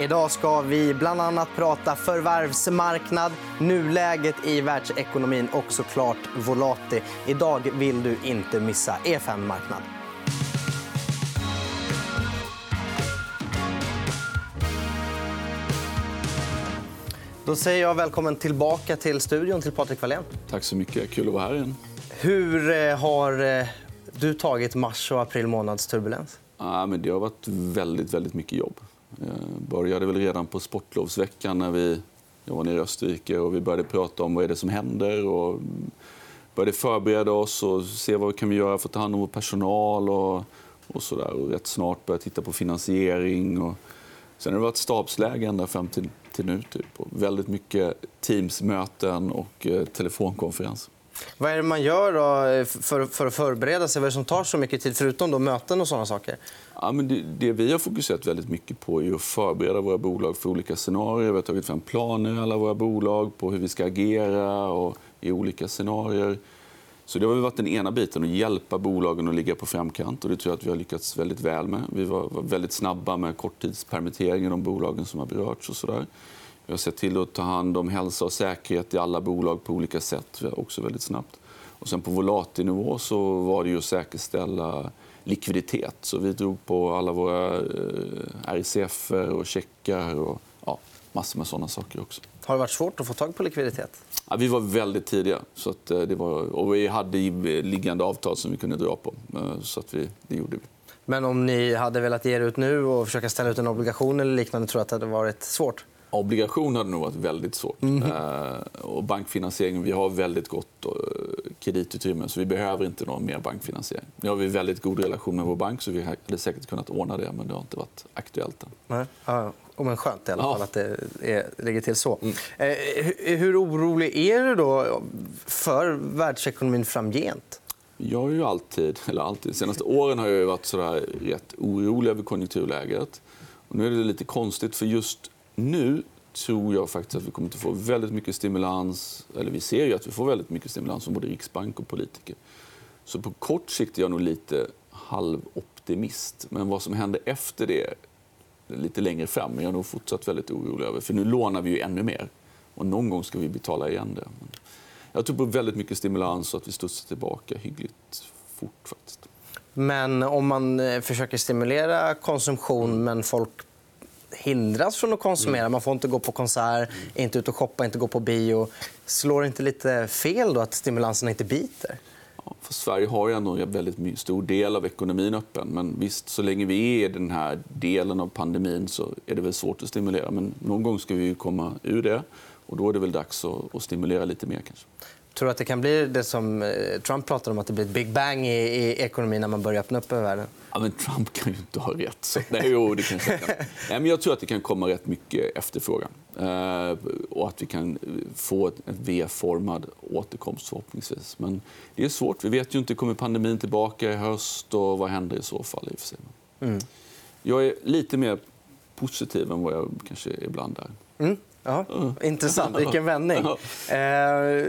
Idag ska vi bland annat prata förvärvsmarknad, nuläget i världsekonomin och såklart Volati. Idag vill du inte missa EFN Marknad. Då säger jag välkommen tillbaka till studion till Patrik Wallén. Tack så mycket. Kul att vara här igen. Hur eh, har eh, du tagit mars och april månads turbulens? Ja, men det har varit väldigt, väldigt mycket jobb. Eh, började väl redan på sportlovsveckan när vi, jag var nere i Österrike och vi började prata om vad är det som händer. Och började förbereda oss och se vad vi kan göra för att ta hand om vår personal. Och, och så där. Och rätt snart började titta på finansiering. Och sen har det varit stabsläge ända fram till, till nu. Typ. Och väldigt mycket Teams-möten och eh, telefonkonferens. Vad är det man gör då eh, för, för att förbereda sig? Vad är det som tar så mycket tid, förutom då möten och såna saker? Ja, men det, det, vi har fokuserat väldigt mycket på är att förbereda våra bolag för olika scenarier. Vi har tagit fram planer i alla våra bolag på hur vi ska agera och i olika scenarier. Så det har varit den ena biten, att hjälpa bolagen att ligga på framkant. Och det tror jag att vi har lyckats väldigt väl med. Vi var, väldigt snabba med korttidspermittering i de bolagen som har berörts. Och så där. Vi har sett till att ta hand om hälsa och säkerhet i alla bolag på olika sätt. också väldigt snabbt. Och sen på volatinivå så var det ju att säkerställa likviditet. Så vi drog på alla våra eh, RCF och checkar och ja, massor med såna saker också. Har det varit svårt att få tag på likviditet? Ja, vi var väldigt tidiga. Så eh, det var, och vi hade liggande avtal som vi kunde dra på. Eh, så att vi, det gjorde vi. Men om ni hade velat ge er ut nu och försöka ställa ut en obligation eller liknande tror du att det hade varit svårt? Obligation hade nog varit väldigt svårt. Mm. och bankfinansiering, vi har väldigt gott eh, kreditutrymme så vi behöver inte någon mer bankfinansiering. Nu har vi väldigt god relation med vår bank så vi hade säkert kunnat ordna det men det har inte varit aktuellt än. Nej. Ja, men skönt i alla fall ja. att det är, ligger till så. Mm. Eh, hur, hur orolig är du då för världsekonomin framgent? Jag är ju alltid, eller alltid, de senaste åren har jag varit så rätt orolig över konjunkturläget. Och nu är det lite konstigt, för just nu tror jag faktiskt att vi kommer att få väldigt mycket stimulans. Eller vi ser ju att vi får väldigt mycket stimulans från både riksbank och politiker. Så på kort sikt är jag nog lite halvoptimist. Men vad som händer efter det, lite längre fram, är jag nog fortsatt väldigt orolig över. För nu lånar vi ju ännu mer. Och någon gång ska vi betala igen det. Jag tror på väldigt mycket stimulans och att vi studsar tillbaka hyggligt fort. Faktiskt. Men om man eh, försöker stimulera konsumtion men folk hindras från att konsumera. Man får inte gå på konsert, inte ut och shoppa, inte gå på bio. Slår det inte lite fel då att stimulanserna inte biter? Ja, för Sverige har ju ändå en väldigt stor del av ekonomin öppen. Men visst, så länge vi är i den här delen av pandemin så är det väl svårt att stimulera. Men någon gång ska vi komma ur det. Och då är det väl dags att stimulera lite mer. Kanske. Tror du att det kan bli det som eh, Trump pratar om, att det blir ett big bang i, i ekonomin när man börjar öppna upp över världen? Ja, men Trump kan ju inte ha rätt. Så, nej, jo, det kan. Nej, men jag tror att det kan komma rätt mycket efterfrågan. Eh, och att vi kan få en V-formad återkomst förhoppningsvis. Men det är svårt. Vi vet ju inte. Kommer pandemin tillbaka i höst? och Vad händer i så fall? I för sig. Mm. Jag är lite mer positiv än vad jag kanske ibland är. Mm. Ja, intressant. Vilken vändning. Eh,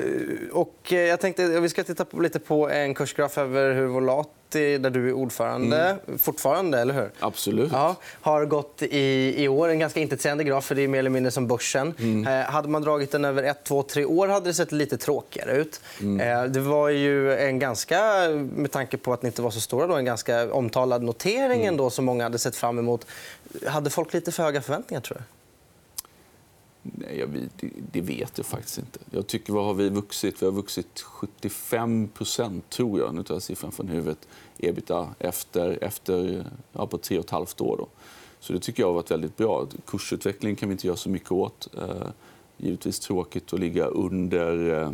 och jag tänkte vi ska titta på, lite på en kursgraf över hur Volati, där du är ordförande, mm. fortfarande. eller hur? Absolut. Ja, har gått i, i år. En ganska intetsägande graf, för det är mer eller mindre som börsen. Mm. Eh, hade man dragit den över ett, två, tre år hade det sett lite tråkigare ut. Mm. Eh, det var ju en ganska, med tanke på att ni inte var så stora, då, en ganska omtalad notering mm. ändå, som många hade sett fram emot. Hade folk lite för höga förväntningar, tror du? Nej, jag, det, det, vet jag faktiskt inte. Jag tycker, vad har vi vuxit? Vi har vuxit 75% tror jag, nu tar jag siffran från huvudet, ebita efter, efter ja, på tre och ett halvt år. Då. Så det tycker jag har varit väldigt bra. Kursutveckling kan vi inte göra så mycket åt. Eh, givetvis tråkigt att ligga under, eh,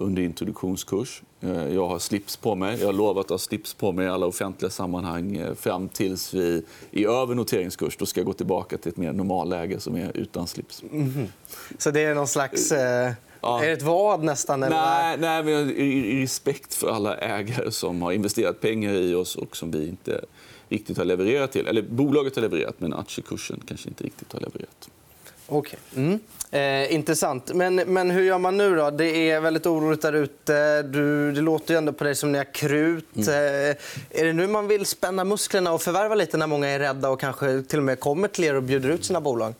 under introduktionskurs. Eh, jag har slips på mig. Jag har lovat att ha slips på mig i alla offentliga sammanhang eh, fram tills vi är över noteringskurs. Då ska jag gå tillbaka till ett mer normalläge som är utan slips. Mm. Så det är någon slags... Eh... Ja. Är det ett vad nästan? Eller? Nej, nej men i respekt för alla ägare som har investerat pengar i oss och som vi inte riktigt har levererat till. Eller bolaget har levererat, men aktiekursen kanske inte riktigt har levererat. Okej. Okay. Mm. Eh, intressant. Men, men hur gör man nu? då? Det är väldigt oroligt där ute. det låter ju ändå på dig som ni har krut. Mm. Eh, är det nu man vill spänna musklerna och förvärva lite när många är rädda och kanske till och med kommer till er och bjuder ut sina bolag?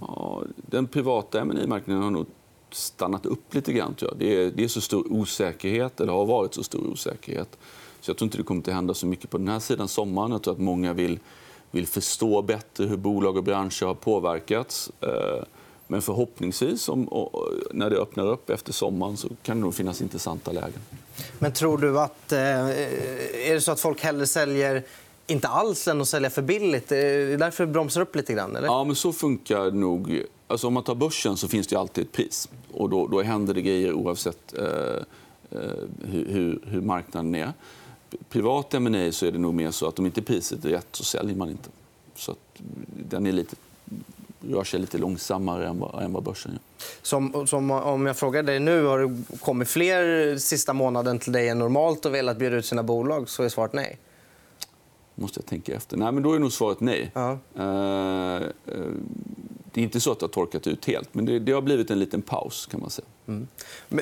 Ja, den privata M&A-marknaden har nog stannat upp lite grann. Det, är, det är så stor osäkerhet, eller har varit så stor osäkerhet. Så jag tror inte det kommer att hända så mycket på den här sidan sommaren. Jag tror att många vill, vill förstå bättre hur bolag och branscher har påverkats. Eh, men förhoppningsvis, om, när det öppnar upp efter sommaren, så kan det nog finnas intressanta lägen. Men tror du att... Eh, är det så att folk hellre säljer inte alls än att sälja för billigt? Det är därför det bromsar upp lite grann? Eller? Ja, men så funkar det nog. Alltså, om man tar börsen så finns det alltid ett pris. Och då, då händer det grejer oavsett eh, eh, hur, hur, marknaden är. Privat M&A så är det nog mer så att om inte priset är rätt så säljer man inte. Så den är lite rör sig lite långsammare än vad, än vad börsen gör. Som, som, om jag frågar dig nu, har det kommit fler sista månaden till dig än normalt och velat bjuda ut sina bolag? Så är svaret nej måste jag tänka efter. Nej, men då är nog svaret nej. Ja. Uh, uh, det är inte så att det har torkat ut helt, men det, det har blivit en liten paus. kan man säga. Mm.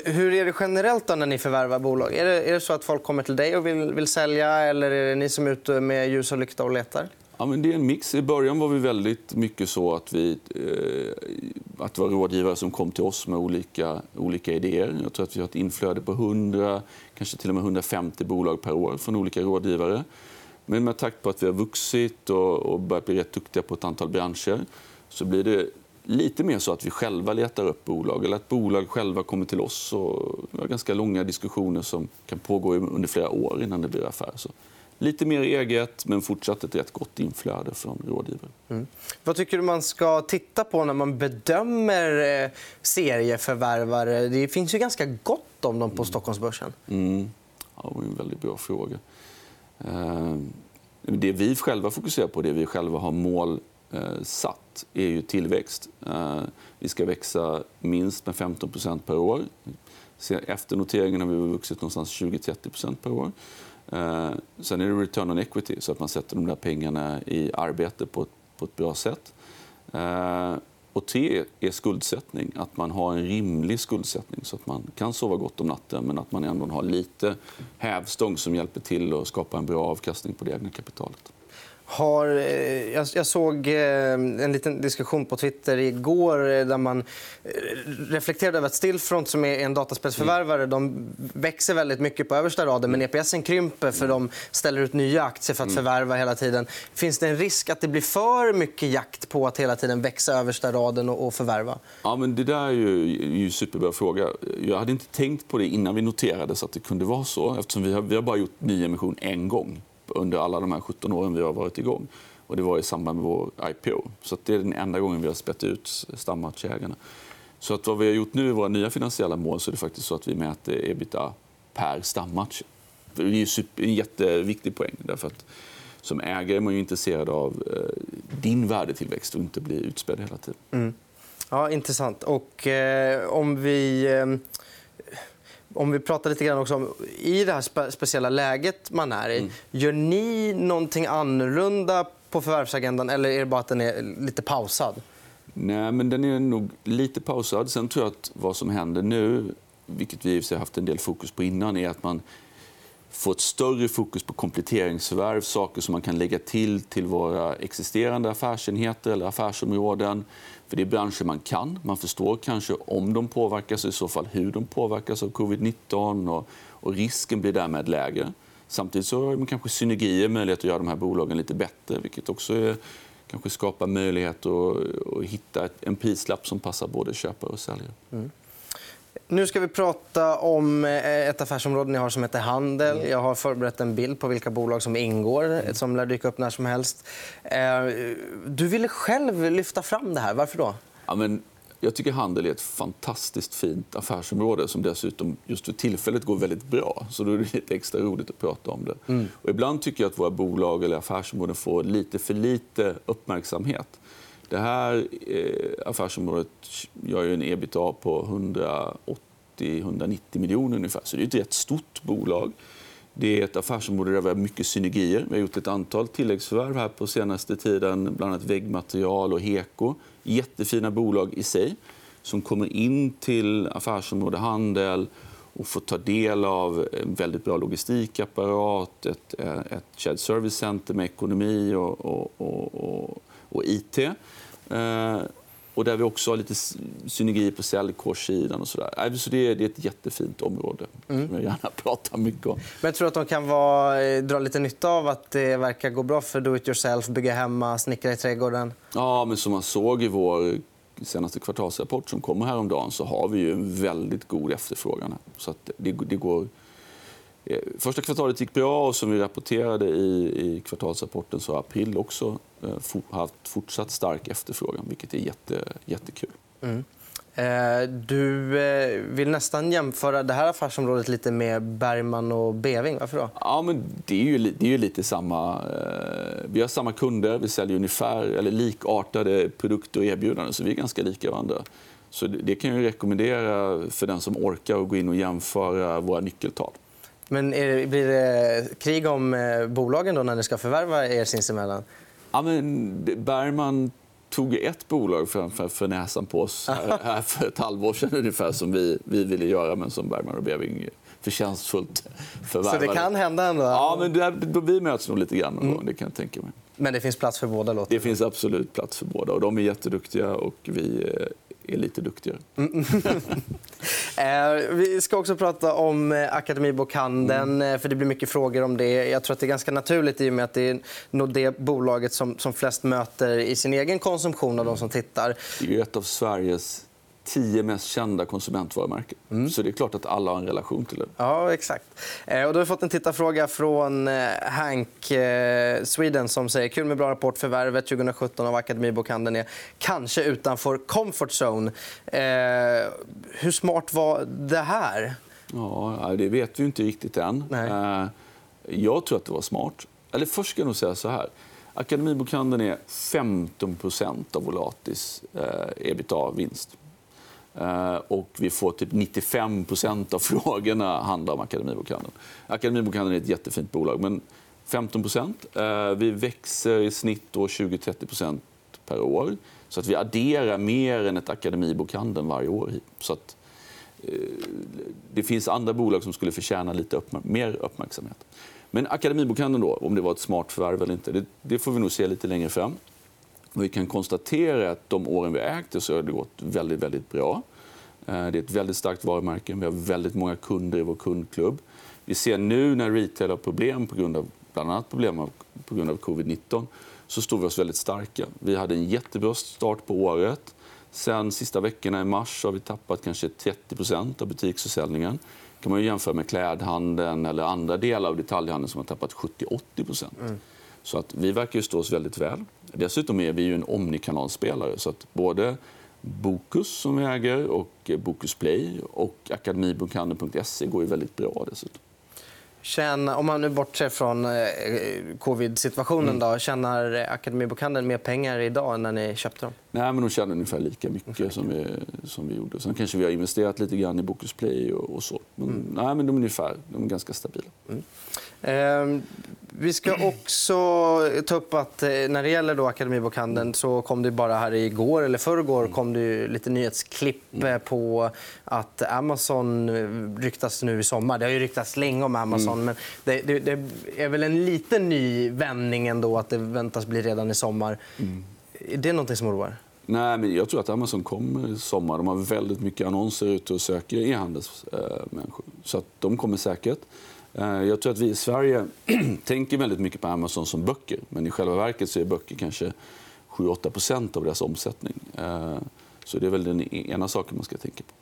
hur är det generellt då när ni förvärvar bolag? Är det, är det så att folk kommer till dig och vill, vill sälja eller är det ni som är ute med ljus och lykta och letar? Ja, men det är en mix. I början var vi väldigt mycket så att, vi, eh, att det var rådgivare som kom till oss med olika, olika idéer. Jag tror att vi har ett inflöde på 100, kanske till och med 150 bolag per år från olika rådgivare. Men med takt på att vi har vuxit och, börjat bli rätt duktiga på ett antal branscher så blir det lite mer så att vi själva letar upp bolag eller att bolag själva kommer till oss. Och vi har ganska långa diskussioner som kan pågå under flera år innan det blir affär. Så lite mer eget, men fortsatt ett rätt gott inflöde från rådgivare. Mm. Vad tycker du man ska titta på när man bedömer eh, serieförvärvare? Det finns ju ganska gott om dem på mm. Stockholmsbörsen. Mm. Ja, det är en väldigt bra fråga. Eh, det vi själva fokuserar på, det vi själva har mål eh, satt, är ju tillväxt. Eh, vi ska växa minst med 15% per år. Efter noteringen har vi vuxit någonstans 20-30% per år. Eh, sen är det return on equity, så att man sätter de där pengarna i arbete på ett, på ett bra sätt. Eh, och T är skuldsättning, att man har en rimlig skuldsättning så att man kan sova gott om natten men att man ändå har lite hävstång som hjälper till att skapa en bra avkastning på det egna kapitalet har... Eh, jag såg eh, en liten diskussion på Twitter igår eh, där man reflekterade över att Stillfront, som är en dataspelsförvärvare, de växer väldigt mycket på översta raden men EPSen krymper för de ställer ut nya aktier för att mm. förvärva hela tiden. Finns det en risk att det blir för mycket jakt på att hela tiden växa översta raden och förvärva? Ja, men det där är ju, en superbra fråga. Jag hade inte tänkt på det innan vi noterades att det kunde vara så eftersom vi har, vi har bara gjort nyemission en gång under alla de här 17 åren vi har varit igång. Och det var i samband med vår IPO. Så det är den enda gången vi har spett ut stammatchägarna. Så att vad vi har gjort nu i våra nya finansiella mål så är det faktiskt så att vi mäter ebitda per stammatch. Det är en jätteviktig poäng. Därför att som ägare är man ju intresserad av eh, din värdetillväxt och inte bli utspädd hela tiden. Mm. Ja, intressant. Och, eh, om vi... Eh, om vi pratar lite grann också om i det här spe speciella läget man är i. Mm. Gör ni någonting annorlunda på förvärvsagendan eller är det bara att den är lite pausad? Nej, men den är nog lite pausad. Sen tror jag att vad som händer nu, vilket vi har haft en del fokus på innan, är att man få ett större fokus på kompletteringsförvärv, saker som man kan lägga till till våra existerande affärsenheter eller affärsområden. För Det är branscher man kan. Man förstår kanske om de påverkas och i så fall hur de påverkas av covid-19. Och, och, risken blir därmed lägre. Samtidigt så har man kanske synergier, möjlighet att göra de här bolagen lite bättre vilket också är, kanske skapar möjlighet att, att hitta en prislapp som passar både köpare och säljare. Mm. Nu ska vi prata om eh, ett affärsområde ni har som heter handel. Mm. Jag har förberett en bild på vilka bolag som ingår, mm. som lär dyka upp när som helst. Eh, du ville själv lyfta fram det här. Varför då? Ja, men jag tycker handel är ett fantastiskt fint affärsområde som dessutom just för tillfället går väldigt bra. Så då är det lite extra roligt att prata om det. Mm. Och ibland tycker jag att våra bolag eller affärsområden får lite för lite uppmärksamhet. Det här eh, affärsområdet gör ju en ebitda på 180-190 miljoner ungefär. Så det är ett rätt stort bolag. Det är ett affärsområde där vi har mycket synergier. Vi har gjort ett antal tilläggsförvärv här på senaste tiden, bland annat väggmaterial och Heko. Jättefina bolag i sig som kommer in till affärsområde handel och får ta del av en väldigt bra logistikapparat, ett, eh, ett shared service center med ekonomi och, och, och, och IT. Eh, och där vi också har lite synergi på säljkurssidan och sådär. Så det är, ett jättefint område mm. som jag gärna pratar mycket om. Men jag tror att de kan vara, eh, dra lite nytta av att det verkar gå bra för do it yourself, bygga hemma, snickra i trädgården? Ja, men som man såg i vår senaste kvartalsrapport som kommer häromdagen så har vi ju en väldigt god efterfrågan. Så det, det går första kvartalet gick bra och som vi rapporterade i, i kvartalsrapporten så har april också eh, haft fortsatt stark efterfrågan, vilket är jätte, jättekul. Mm. Eh, du vill nästan jämföra det här affärsområdet lite med Bergman och Beving. Varför då? Ja, men det, är ju, det är ju lite samma... Vi har samma kunder, vi säljer ungefär eller likartade produkter och erbjudanden. Så vi är ganska lika varandra. Så det kan jag rekommendera för den som orkar att gå in och jämföra våra nyckeltal. Men det, blir det krig om eh, bolagen då när ni ska förvärva er sinsemellan? Ja, men Bergman tog ett bolag framför för näsan på oss här, för ett halvår sedan ungefär som vi, vi ville göra men som Bergman och Beving förtjänstfullt förvärvade. Så det kan hända ändå? Ja, men det, då, vi möts nog lite grann. Mm. Det kan jag tänka mig. Men det finns plats för båda? Låter det finns absolut plats för båda. Och de är jätteduktiga och vi är lite duktigare. Mm. Eh, vi ska också prata om eh, Akademibokhandeln. Mm. Eh, för det blir mycket frågor om det. Jag tror att det är ganska naturligt i och med att det är nog det bolaget som, som flest möter i sin egen konsumtion av de som tittar. Det är ett av Sveriges tio mest kända konsumentvarumärken. Mm. Så det är klart att alla har en relation till det. Ja, exakt. Eh, och då har vi fått en tittarfråga från eh, Hank eh, Sweden som säger kul med bra rapport. Förvärvet 2017 av Akademibokhandeln är kanske utanför comfort zone. Hur smart var det här? Ja, det vet vi inte riktigt än. Nej. Jag tror att det var smart. Eller först ska jag nog säga så här. Akademibokhandeln är 15 av Volatis ebitda-vinst. Eh, och vi får typ 95% av frågorna handlar om Akademibokhandeln. Akademibokhandeln är ett jättefint bolag, men 15 eh, Vi växer i snitt 20-30% per år. Så att vi adderar mer än ett Akademibokhandeln varje år. Så att, eh, det finns andra bolag som skulle förtjäna lite uppmär mer uppmärksamhet. Men Akademibokhandeln, då, om det var ett smart förvärv eller inte, det, det, får vi nog se lite längre fram. Och vi kan konstatera att de åren vi ägt det så har det gått väldigt, väldigt bra. Eh, det är ett väldigt starkt varumärke. Vi har väldigt många kunder i vår kundklubb. Vi ser nu när retail har problem på grund av bland annat problem på grund av covid-19 så står vi oss väldigt starka. Vi hade en jättebra start på året. Sen sista veckorna i mars har vi tappat kanske 30% av butiksförsäljningen. Det kan man jämföra med klädhandeln eller andra delar av detaljhandeln som har tappat 70-80 mm. Så att vi verkar stå oss väldigt väl. Dessutom är vi ju en omnikanalspelare. Så att både Bokus som vi äger och Bokus Play och akademibokhandeln.se går ju väldigt bra dessutom. Tjänar, om man nu bortser från eh, covid-situationen, mm. då, tjänar Akademibokhandeln mer pengar idag än när ni köpte dem? Nej, men de tjänar ungefär lika mycket som vi, som vi gjorde. Sen kanske vi har investerat lite grann i Bokus Play och, och så. Men, mm. nej, men de är ungefär de är ganska stabila. Mm. Eh, vi ska också ta upp att eh, när det gäller då Akademibokhandeln så kom det bara här igår eller förrgår mm. kom det lite nyhetsklipp mm. eh, på att Amazon eh, ryktas nu i sommar. Det har ju ryktats länge om Amazon. Mm. men det, det, det, är väl en liten ny vändning ändå att det väntas bli redan i sommar. Mm. Är det något som oroar? Nej, men jag tror att Amazon kommer i sommar. De har väldigt mycket annonser ute och söker e-handelsmänniskor. Så att de kommer säkert. Eh, jag tror att vi i Sverige tänker väldigt mycket på Amazon som böcker. Men i själva verket så är böcker kanske 7-8% av deras omsättning. Eh, så det är väl den e-, ena saken man ska tänka på.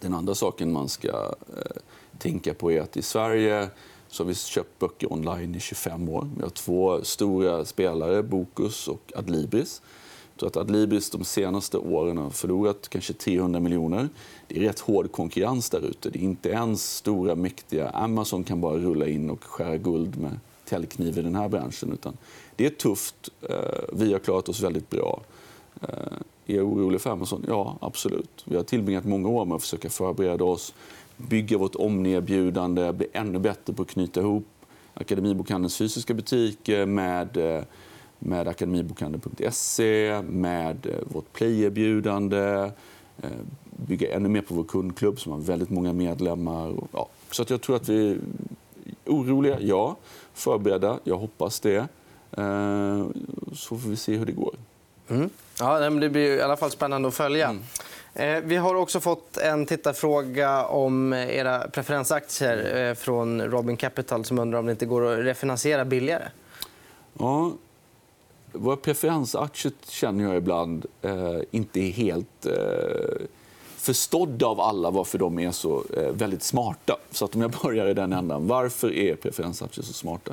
Den andra saken man ska eh, tänka på är att i Sverige så har vi köpt böcker online i 25 år. Vi har två stora spelare, Bokus och Adlibris tror att Adlibris de senaste åren har förlorat kanske 300 miljoner. Det är rätt hård konkurrens där ute. Det är inte ens stora, mäktiga Amazon kan bara rulla in och skära guld med täljkniv i den här branschen. Utan det är tufft. Eh, vi har klarat oss väldigt bra. Eh, är jag orolig för Amazon? Ja, absolut. Vi har tillbringat många år med att försöka förbereda oss, bygga vårt omni-erbjudande, bli ännu bättre på att knyta ihop Akademibokhandelns fysiska butiker med eh, med akademibokhandeln.se, med eh, vårt playerbjudande, eh, bygga ännu mer på vår kundklubb som har väldigt många medlemmar. Ja. Så att jag tror att vi är oroliga, ja. Förberedda, jag hoppas det. Eh, så får vi se hur det går. Mm. Ja, det blir i alla fall spännande att följa. Mm. Vi har också fått en tittarfråga om era preferensaktier från Robin Capital som undrar om det inte går att refinansiera billigare. Ja, våra preferensaktier känner jag ibland eh, inte är helt eh, förstådda av alla varför de är så eh, väldigt smarta. Så att om jag börjar i den ändan. Varför är preferensaktier så smarta?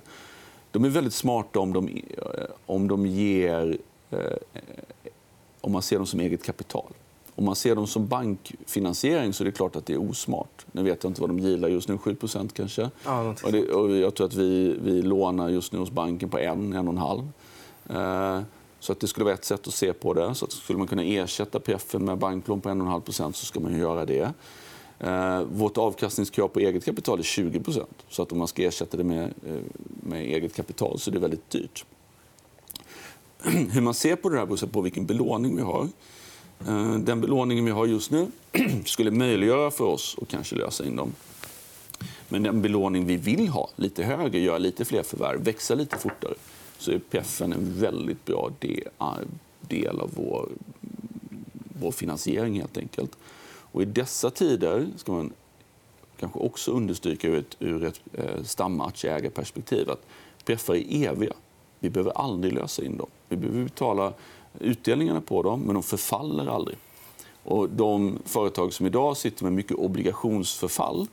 De är väldigt smarta om de, eh, om de ger... Eh, om man ser dem som eget kapital. Om man ser dem som bankfinansiering så är det klart att det är osmart. Nu vet jag inte vad de gillar just nu. 7 kanske. Ja, och det, och jag tror att vi, vi lånar just nu hos banken på 1-1,5 Eh, så att det skulle vara ett sätt att se på det. Så att skulle man kunna ersätta PF med banklån på 1,5% så ska man göra det. Eh, vårt avkastningskrav på eget kapital är 20% Så att om man ska ersätta det med, eh, med eget kapital så är det väldigt dyrt. Hur man ser på det här beror på vilken belåning vi har. Den belåningen vi har just nu skulle möjliggöra för oss att kanske lösa in dem. Men den belåning vi vill ha, lite högre, göra lite fler förvärv, växa lite fortare, så är PEF en väldigt bra eh, del av vår, vår finansiering. helt enkelt. Och I dessa tider ska man kanske också understryka ur ett, ur ett eh, stamaktieägarperspektiv att PEF är eviga. Vi behöver aldrig lösa in dem. Vi behöver betala utdelningarna på dem, men de förfaller aldrig. Och de företag som idag sitter med mycket obligationsförfall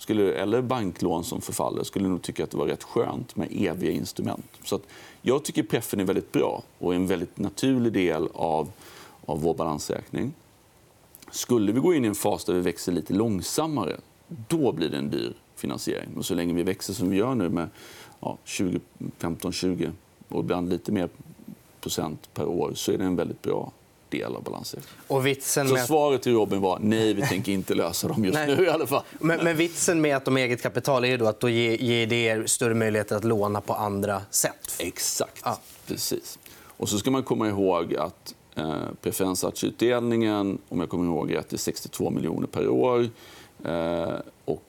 skulle, eller banklån som förfaller skulle nog tycka att det var rätt skönt med eviga instrument. Så att jag tycker preffen är väldigt bra och är en väldigt naturlig del av, av vår balansräkning. Skulle vi gå in i en fas där vi växer lite långsammare, då blir det en dyr finansiering. Och så länge vi växer som vi gör nu med ja, 20, 15-20 och ibland lite mer procent per år så är det en väldigt bra del av. Och vitsen med... Så svaret till Robin var nej, vi tänker inte lösa dem just nu i alla fall. Men, men vitsen med att de har eget kapital är då att då ger, det er större möjligheter att låna på andra sätt. Exakt. Ja. Precis. Och så ska man komma ihåg att eh, preferensaktieutdelningen, om jag kommer ihåg rätt, är 62 miljoner per år. Eh, och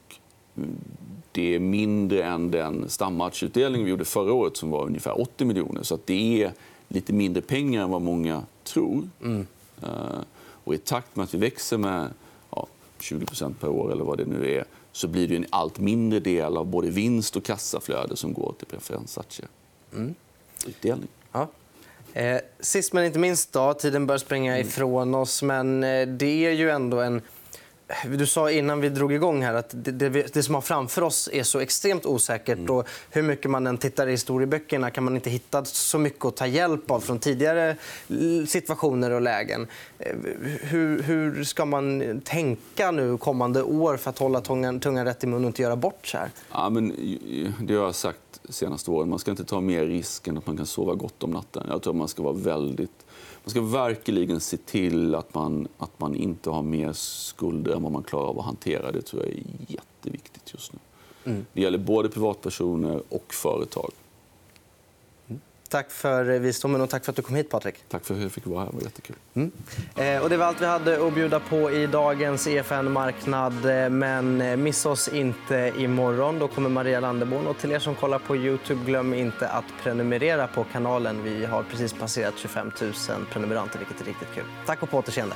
det är mindre än den stamaktieutdelning vi gjorde förra året som var ungefär 80 miljoner. Så det är lite mindre pengar än vad många tror. Mm. Uh, och I takt med att vi växer med ja, 20% per år eller vad det nu är så blir det en allt mindre del av både vinst och kassaflöde som går till preferensaktier. Mm. Utdelning. Ja. Eh, sist men inte minst, då, tiden börjar springa mm. ifrån oss. Men eh, det är ju ändå en du sa innan vi drog igång här att det, det, det som har framför oss är så extremt osäkert. Mm. Och hur mycket man än tittar i historieböckerna kan man inte hitta så mycket att ta hjälp av från tidigare situationer och lägen. Eh, hur, hur ska man tänka nu kommande år för att hålla tungan, tungan rätt i mun och inte göra bort sig? Ja, men det har jag sagt senaste åren. Man ska inte ta mer risk än att man kan sova gott om natten. Jag tror att man ska vara väldigt man ska verkligen se till att man, att man inte har mer skulder än vad man klarar av att hantera. Det tror jag är jätteviktigt just nu. Mm. Det gäller både privatpersoner och företag. Tack för visdomen och tack för att du kom hit, Patrik. Tack för att jag fick vara här. Det var jättekul. Mm. Eh, och det var allt vi hade att bjuda på i dagens EFN-marknad. Eh, men eh, missa oss inte imorgon. Då kommer Maria Landeborn. Och till er som kollar på Youtube, glöm inte att prenumerera på kanalen. Vi har precis passerat 25 000 prenumeranter, vilket är riktigt kul. Tack och på återseende.